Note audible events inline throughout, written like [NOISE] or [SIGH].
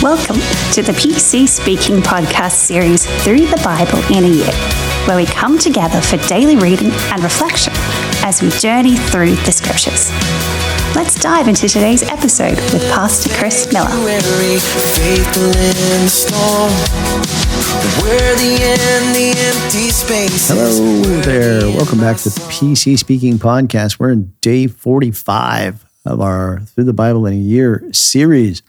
Welcome to the PC Speaking podcast series Through the Bible in a Year, where we come together for daily reading and reflection as we journey through the scriptures. Let's dive into today's episode with Pastor Chris Miller. Hello there. Welcome back to the PC Speaking Podcast. We're in day 45 of our Through the Bible in a Year series.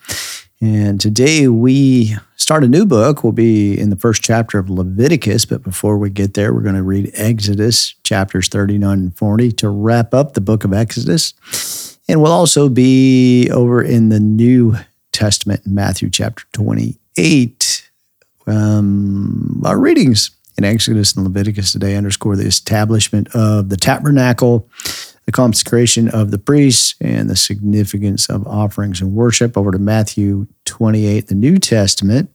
And today we start a new book. We'll be in the first chapter of Leviticus. But before we get there, we're going to read Exodus chapters 39 and 40 to wrap up the book of Exodus. And we'll also be over in the New Testament, Matthew chapter 28. Um, our readings in Exodus and Leviticus today underscore the establishment of the tabernacle the consecration of the priests and the significance of offerings and worship. Over to Matthew 28, the New Testament.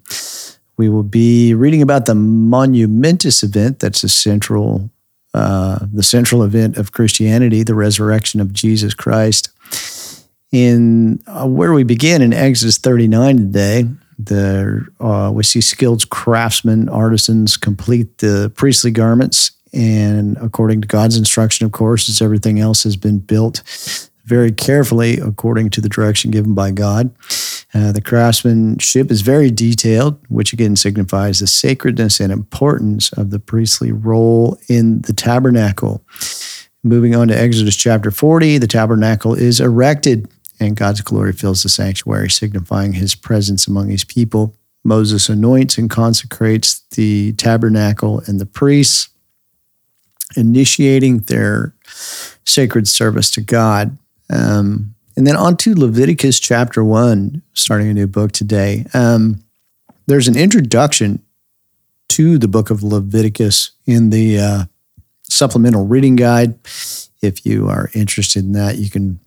We will be reading about the monumentous event that's the central, uh, the central event of Christianity, the resurrection of Jesus Christ. In uh, where we begin in Exodus 39 today, the uh, we see skilled craftsmen, artisans complete the priestly garments and according to God's instruction, of course, as everything else has been built very carefully according to the direction given by God. Uh, the craftsmanship is very detailed, which again signifies the sacredness and importance of the priestly role in the tabernacle. Moving on to Exodus chapter 40, the tabernacle is erected and God's glory fills the sanctuary, signifying his presence among his people. Moses anoints and consecrates the tabernacle and the priests initiating their sacred service to God. Um, and then on to Leviticus chapter one, starting a new book today. Um, there's an introduction to the book of Leviticus in the uh, supplemental reading guide. If you are interested in that, you can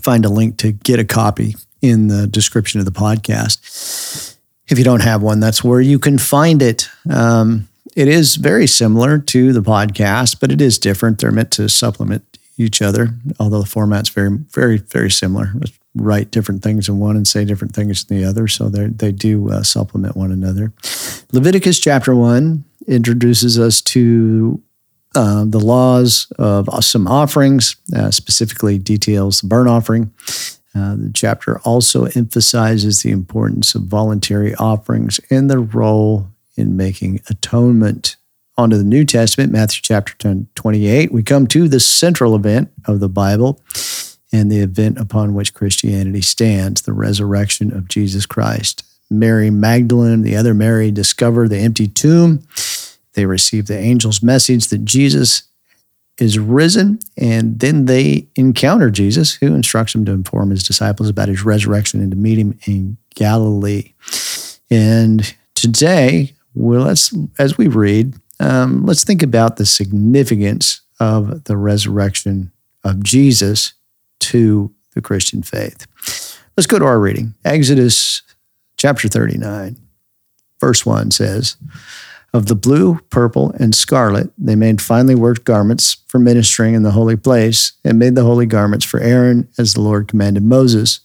find a link to get a copy in the description of the podcast. If you don't have one, that's where you can find it. Um, it is very similar to the podcast, but it is different. They're meant to supplement each other, although the format's very, very, very similar. Write different things in one and say different things in the other, so they do uh, supplement one another. Leviticus chapter one introduces us to uh, the laws of some offerings, uh, specifically details the burnt offering. Uh, the chapter also emphasizes the importance of voluntary offerings and the role in making atonement. On to the New Testament, Matthew chapter 10, 28. We come to the central event of the Bible and the event upon which Christianity stands the resurrection of Jesus Christ. Mary Magdalene, the other Mary, discover the empty tomb. They receive the angel's message that Jesus is risen, and then they encounter Jesus, who instructs them to inform his disciples about his resurrection and to meet him in Galilee. And today, well, let's as we read, um, let's think about the significance of the resurrection of Jesus to the Christian faith. Let's go to our reading. Exodus chapter 39, verse 1 says, Of the blue, purple, and scarlet, they made finely worked garments for ministering in the holy place, and made the holy garments for Aaron as the Lord commanded Moses.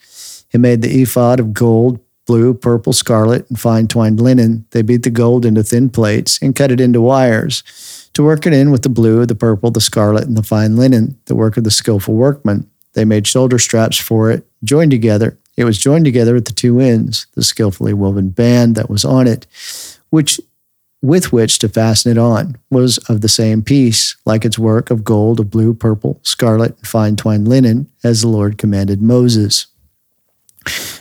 He made the ephod of gold, blue, purple, scarlet, and fine twined linen. They beat the gold into thin plates and cut it into wires. To work it in with the blue, the purple, the scarlet, and the fine linen, the work of the skillful workman. They made shoulder straps for it, joined together. It was joined together at the two ends, the skillfully woven band that was on it, which with which to fasten it on, was of the same piece, like its work of gold, of blue, purple, scarlet, and fine twined linen, as the Lord commanded Moses.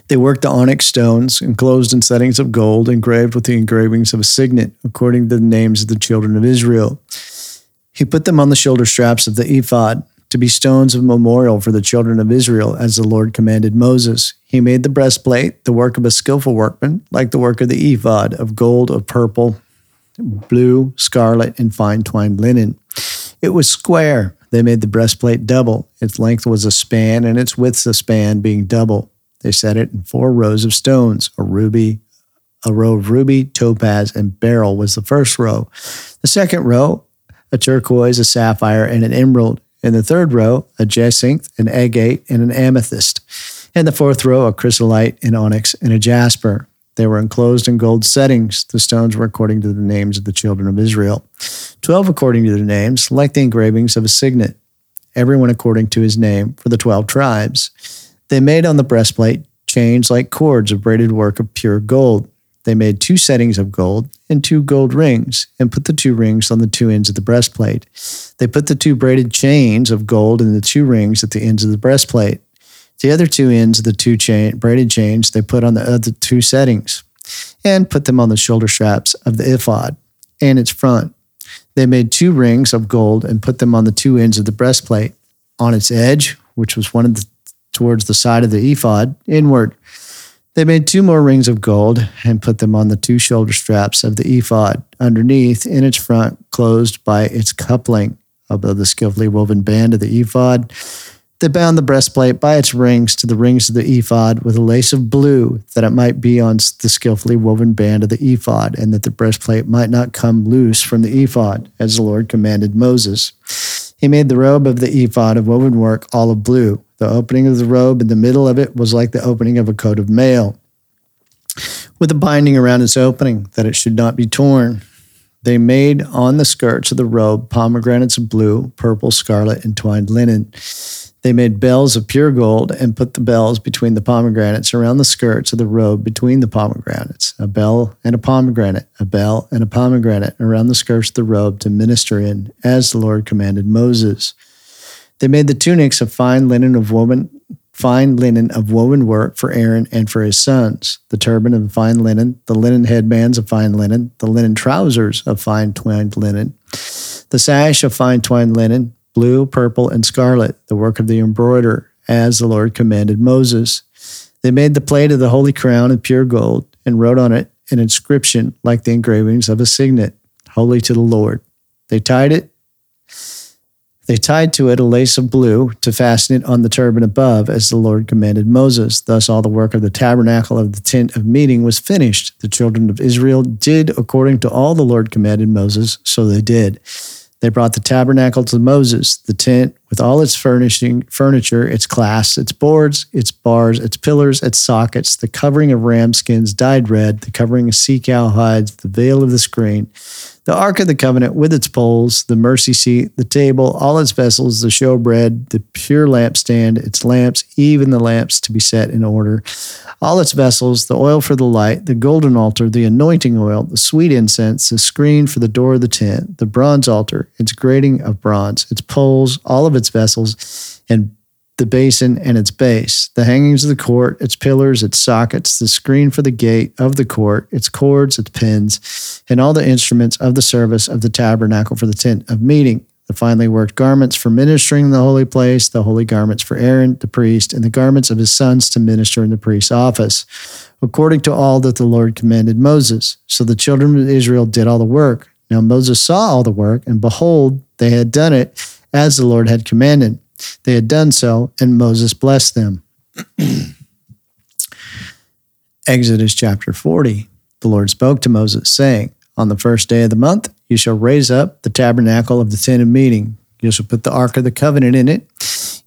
They worked the onyx stones, enclosed in settings of gold, engraved with the engravings of a signet, according to the names of the children of Israel. He put them on the shoulder straps of the ephod to be stones of memorial for the children of Israel, as the Lord commanded Moses. He made the breastplate, the work of a skillful workman, like the work of the ephod, of gold, of purple, blue, scarlet, and fine twined linen. It was square. They made the breastplate double. Its length was a span, and its width a span, being double. They set it in four rows of stones. A ruby, a row of ruby, topaz, and beryl was the first row. The second row, a turquoise, a sapphire, and an emerald. In the third row, a jacinth, an agate, and an amethyst. and the fourth row a chrysolite, an onyx, and a jasper. They were enclosed in gold settings. The stones were according to the names of the children of Israel. Twelve according to their names, like the engravings of a signet, everyone according to his name, for the twelve tribes. They made on the breastplate chains like cords of braided work of pure gold. They made two settings of gold and two gold rings, and put the two rings on the two ends of the breastplate. They put the two braided chains of gold and the two rings at the ends of the breastplate. The other two ends of the two chain, braided chains they put on the other two settings, and put them on the shoulder straps of the ephod and its front. They made two rings of gold and put them on the two ends of the breastplate, on its edge, which was one of the towards the side of the ephod, inward. They made two more rings of gold and put them on the two shoulder straps of the ephod, underneath, in its front, closed by its coupling above the skillfully woven band of the ephod. They bound the breastplate by its rings to the rings of the ephod with a lace of blue, that it might be on the skillfully woven band of the ephod, and that the breastplate might not come loose from the ephod, as the Lord commanded Moses. He made the robe of the ephod of woven work all of blue. The opening of the robe in the middle of it was like the opening of a coat of mail, with a binding around its opening, that it should not be torn. They made on the skirts of the robe pomegranates of blue, purple, scarlet, and twined linen. They made bells of pure gold and put the bells between the pomegranates around the skirts of the robe between the pomegranates, a bell and a pomegranate, a bell and a pomegranate around the skirts of the robe to minister in, as the Lord commanded Moses. They made the tunics of fine linen of woven fine linen of woven work for Aaron and for his sons, the turban of fine linen, the linen headbands of fine linen, the linen trousers of fine twined linen, the sash of fine twined linen, blue, purple, and scarlet, the work of the embroiderer, as the Lord commanded Moses. They made the plate of the holy crown of pure gold and wrote on it an inscription like the engravings of a signet, holy to the Lord. They tied it they tied to it a lace of blue to fasten it on the turban above, as the Lord commanded Moses. Thus, all the work of the tabernacle of the tent of meeting was finished. The children of Israel did according to all the Lord commanded Moses, so they did. They brought the tabernacle to Moses, the tent with all its furnishing, furniture, its clasps, its boards, its bars, its pillars, its sockets, the covering of ram skins dyed red, the covering of sea cow hides, the veil of the screen the Ark of the Covenant with its poles, the mercy seat, the table, all its vessels, the showbread, the pure lampstand, its lamps, even the lamps to be set in order, all its vessels, the oil for the light, the golden altar, the anointing oil, the sweet incense, the screen for the door of the tent, the bronze altar, its grating of bronze, its poles, all of its vessels, and the basin and its base, the hangings of the court, its pillars, its sockets, the screen for the gate of the court, its cords, its pins, and all the instruments of the service of the tabernacle for the tent of meeting, the finely worked garments for ministering in the holy place, the holy garments for Aaron, the priest, and the garments of his sons to minister in the priest's office, according to all that the Lord commanded Moses. So the children of Israel did all the work. Now Moses saw all the work, and behold, they had done it as the Lord had commanded. They had done so, and Moses blessed them. [CLEARS THROAT] Exodus chapter 40 The Lord spoke to Moses, saying, On the first day of the month, you shall raise up the tabernacle of the tent of meeting. You shall put the ark of the covenant in it.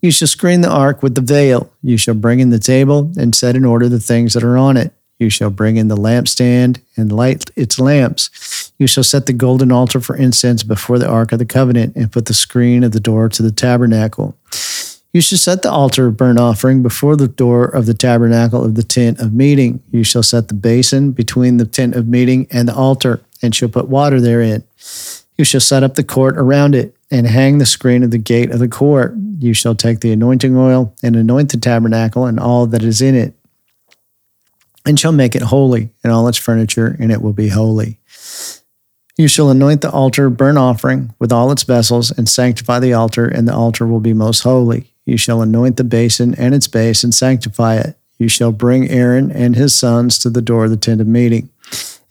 You shall screen the ark with the veil. You shall bring in the table and set in order the things that are on it. You shall bring in the lampstand and light its lamps. You shall set the golden altar for incense before the ark of the covenant and put the screen of the door to the tabernacle. You shall set the altar of burnt offering before the door of the tabernacle of the tent of meeting. You shall set the basin between the tent of meeting and the altar, and shall put water therein. You shall set up the court around it, and hang the screen of the gate of the court. You shall take the anointing oil and anoint the tabernacle and all that is in it and shall make it holy and all its furniture, and it will be holy. You shall anoint the altar burnt offering with all its vessels, and sanctify the altar, and the altar will be most holy. You shall anoint the basin and its base, and sanctify it. You shall bring Aaron and his sons to the door of the tent of meeting,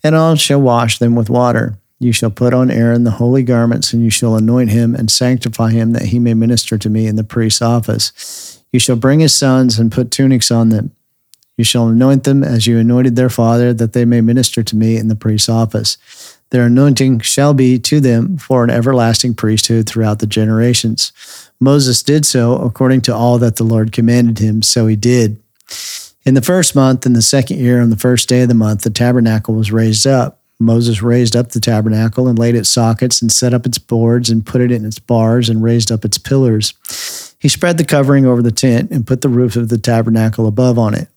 and all shall wash them with water. You shall put on Aaron the holy garments, and you shall anoint him and sanctify him, that he may minister to me in the priest's office. You shall bring his sons and put tunics on them. You shall anoint them as you anointed their father, that they may minister to me in the priest's office. Their anointing shall be to them for an everlasting priesthood throughout the generations. Moses did so according to all that the Lord commanded him, so he did. In the first month, in the second year, on the first day of the month, the tabernacle was raised up. Moses raised up the tabernacle and laid its sockets and set up its boards and put it in its bars and raised up its pillars. He spread the covering over the tent and put the roof of the tabernacle above on it,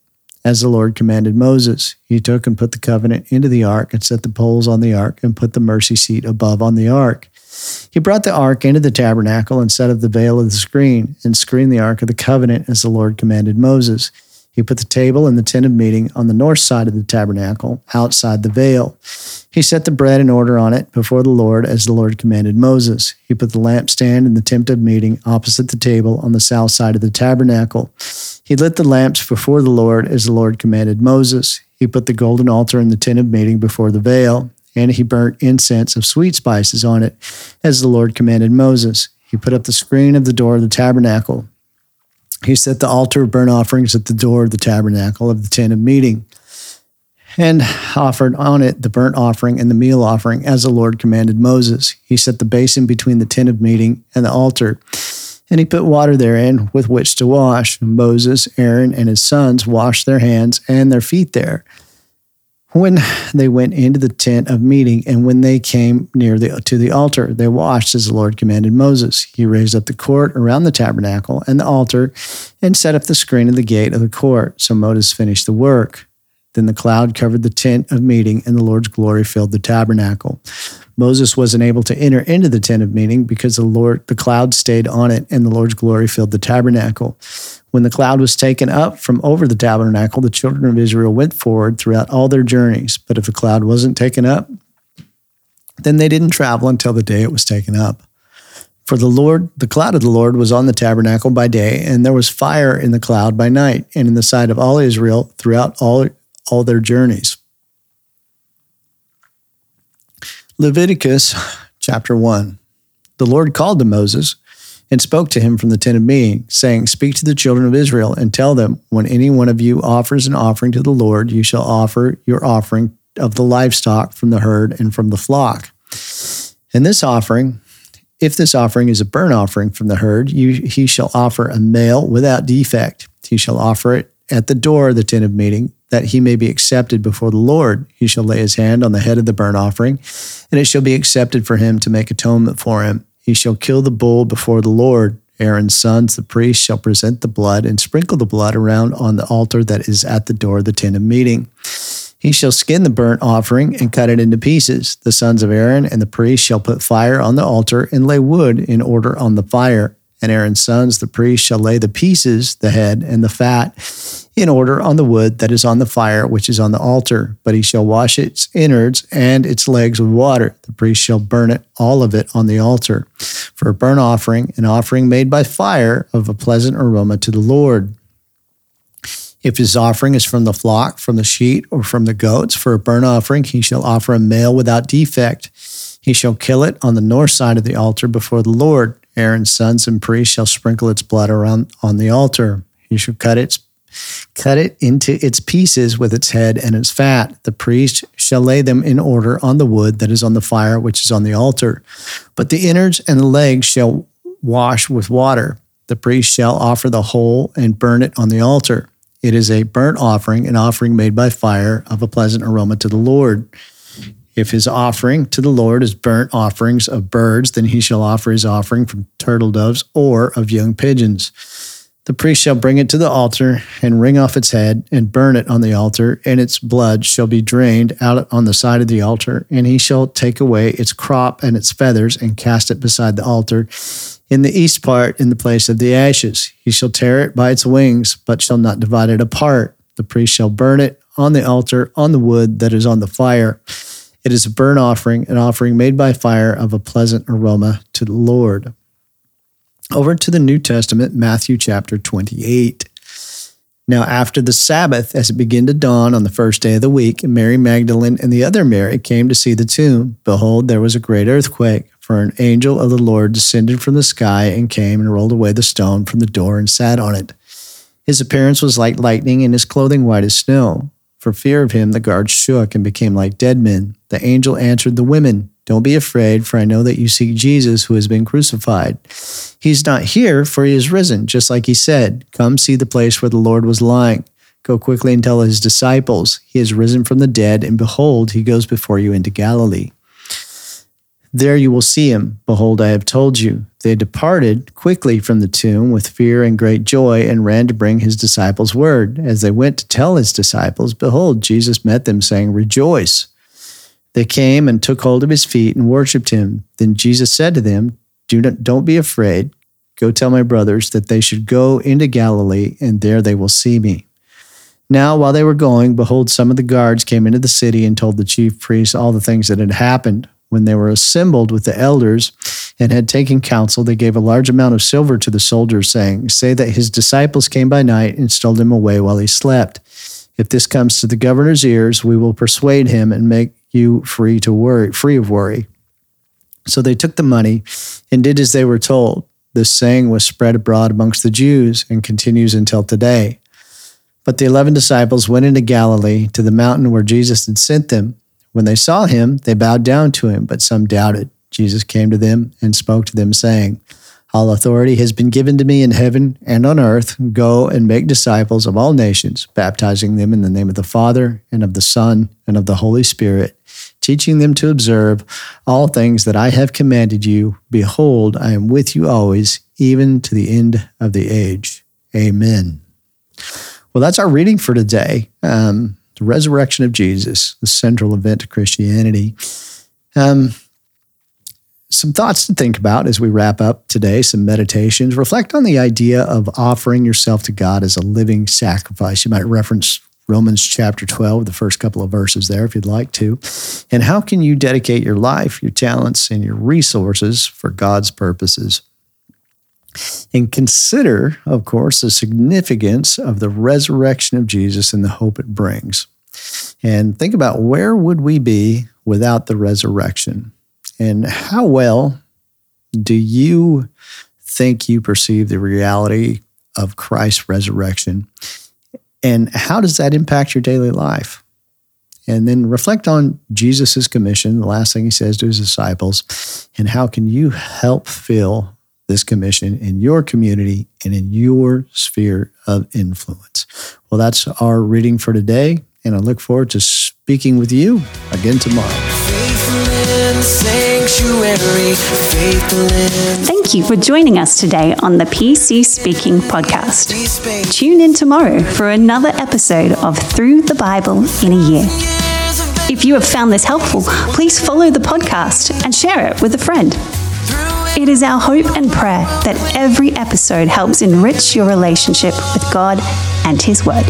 as the Lord commanded Moses. He took and put the covenant into the ark and set the poles on the ark and put the mercy seat above on the ark. He brought the ark into the tabernacle and set up the veil of the screen and screened the ark of the covenant as the Lord commanded Moses. He put the table and the tent of meeting on the north side of the tabernacle, outside the veil. He set the bread in order on it before the Lord, as the Lord commanded Moses. He put the lampstand and the tent of meeting opposite the table on the south side of the tabernacle. He lit the lamps before the Lord, as the Lord commanded Moses. He put the golden altar in the tent of meeting before the veil, and he burnt incense of sweet spices on it, as the Lord commanded Moses. He put up the screen of the door of the tabernacle. He set the altar of burnt offerings at the door of the tabernacle of the tent of meeting and offered on it the burnt offering and the meal offering as the Lord commanded Moses. He set the basin between the tent of meeting and the altar, and he put water therein with which to wash. Moses, Aaron, and his sons washed their hands and their feet there. When they went into the tent of meeting and when they came near the, to the altar they washed as the lord commanded moses. He raised up the court around the tabernacle and the altar and set up the screen of the gate of the court. So moses finished the work then the cloud covered the tent of meeting and the lord's glory filled the tabernacle moses wasn't able to enter into the tent of meeting because the lord the cloud stayed on it and the lord's glory filled the tabernacle when the cloud was taken up from over the tabernacle, the children of Israel went forward throughout all their journeys. But if the cloud wasn't taken up, then they didn't travel until the day it was taken up. For the Lord, the cloud of the Lord was on the tabernacle by day, and there was fire in the cloud by night, and in the sight of all Israel throughout all, all their journeys. Leviticus chapter 1. The Lord called to Moses and spoke to him from the tent of meeting, saying, Speak to the children of Israel and tell them, when any one of you offers an offering to the Lord, you shall offer your offering of the livestock from the herd and from the flock. And this offering, if this offering is a burnt offering from the herd, you, he shall offer a male without defect. He shall offer it at the door of the tent of meeting, that he may be accepted before the Lord. He shall lay his hand on the head of the burnt offering, and it shall be accepted for him to make atonement for him. He shall kill the bull before the Lord. Aaron's sons, the priests, shall present the blood and sprinkle the blood around on the altar that is at the door of the tent of meeting. He shall skin the burnt offering and cut it into pieces. The sons of Aaron and the priests shall put fire on the altar and lay wood in order on the fire. And Aaron's sons, the priests, shall lay the pieces, the head, and the fat in order on the wood that is on the fire, which is on the altar. But he shall wash its innards and its legs with water. The priest shall burn it, all of it, on the altar for a burnt offering, an offering made by fire of a pleasant aroma to the Lord. If his offering is from the flock, from the sheep, or from the goats, for a burnt offering, he shall offer a male without defect. He shall kill it on the north side of the altar before the Lord. Aaron's sons and priests shall sprinkle its blood around on the altar. He shall cut its Cut it into its pieces with its head and its fat. The priest shall lay them in order on the wood that is on the fire, which is on the altar. But the innards and the legs shall wash with water. The priest shall offer the whole and burn it on the altar. It is a burnt offering, an offering made by fire of a pleasant aroma to the Lord. If his offering to the Lord is burnt offerings of birds, then he shall offer his offering from turtle doves or of young pigeons. The priest shall bring it to the altar and wring off its head and burn it on the altar, and its blood shall be drained out on the side of the altar. And he shall take away its crop and its feathers and cast it beside the altar in the east part in the place of the ashes. He shall tear it by its wings, but shall not divide it apart. The priest shall burn it on the altar on the wood that is on the fire. It is a burnt offering, an offering made by fire of a pleasant aroma to the Lord. Over to the New Testament, Matthew chapter 28. Now, after the Sabbath, as it began to dawn on the first day of the week, Mary Magdalene and the other Mary came to see the tomb. Behold, there was a great earthquake, for an angel of the Lord descended from the sky and came and rolled away the stone from the door and sat on it. His appearance was like lightning, and his clothing white as snow. For fear of him, the guards shook and became like dead men. The angel answered the women, don't be afraid, for I know that you seek Jesus who has been crucified. He's not here, for he is risen, just like he said. Come see the place where the Lord was lying. Go quickly and tell his disciples, He has risen from the dead, and behold, he goes before you into Galilee. There you will see him. Behold, I have told you. They departed quickly from the tomb with fear and great joy and ran to bring his disciples word. As they went to tell his disciples, behold, Jesus met them, saying, Rejoice. They came and took hold of his feet and worshipped him. Then Jesus said to them, Do not, Don't be afraid. Go tell my brothers that they should go into Galilee, and there they will see me. Now, while they were going, behold, some of the guards came into the city and told the chief priests all the things that had happened. When they were assembled with the elders and had taken counsel, they gave a large amount of silver to the soldiers, saying, Say that his disciples came by night and stole him away while he slept. If this comes to the governor's ears, we will persuade him and make you free to worry, free of worry. So they took the money and did as they were told. This saying was spread abroad amongst the Jews and continues until today. But the eleven disciples went into Galilee to the mountain where Jesus had sent them. When they saw him, they bowed down to him, but some doubted. Jesus came to them and spoke to them, saying, All authority has been given to me in heaven and on earth. Go and make disciples of all nations, baptizing them in the name of the Father, and of the Son, and of the Holy Spirit, teaching them to observe all things that I have commanded you. Behold, I am with you always, even to the end of the age. Amen. Well, that's our reading for today. Um, the resurrection of Jesus, the central event to Christianity. Um, some thoughts to think about as we wrap up today, some meditations. Reflect on the idea of offering yourself to God as a living sacrifice. You might reference Romans chapter 12, the first couple of verses there, if you'd like to. And how can you dedicate your life, your talents, and your resources for God's purposes? And consider, of course, the significance of the resurrection of Jesus and the hope it brings. And think about where would we be without the resurrection? And how well do you think you perceive the reality of Christ's resurrection? And how does that impact your daily life? And then reflect on Jesus' commission, the last thing he says to his disciples, and how can you help fill this commission in your community and in your sphere of influence. Well, that's our reading for today, and I look forward to speaking with you again tomorrow. Thank you for joining us today on the PC Speaking podcast. Tune in tomorrow for another episode of Through the Bible in a Year. If you have found this helpful, please follow the podcast and share it with a friend. It is our hope and prayer that every episode helps enrich your relationship with God and His Word.